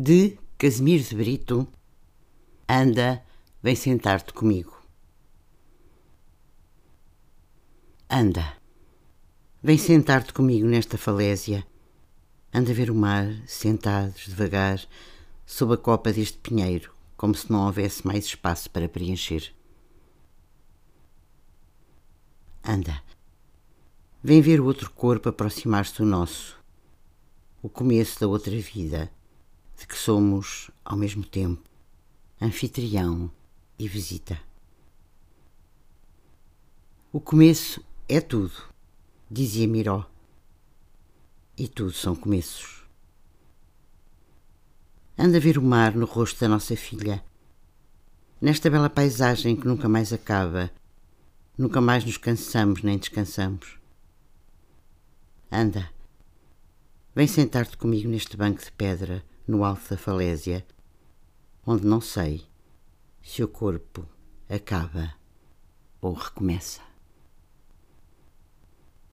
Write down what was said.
de Casimiro de Brito, anda, vem sentar-te comigo. Anda, vem sentar-te comigo nesta falésia. Anda ver o mar, sentados, devagar, sob a copa deste pinheiro, como se não houvesse mais espaço para preencher. Anda, vem ver o outro corpo aproximar-se do nosso, o começo da outra vida de que somos, ao mesmo tempo, anfitrião e visita. O começo é tudo, dizia Miró. E tudo são começos. Anda a ver o mar no rosto da nossa filha, nesta bela paisagem que nunca mais acaba, nunca mais nos cansamos nem descansamos. Anda, vem sentar-te comigo neste banco de pedra no alto da falésia, onde não sei se o corpo acaba ou recomeça.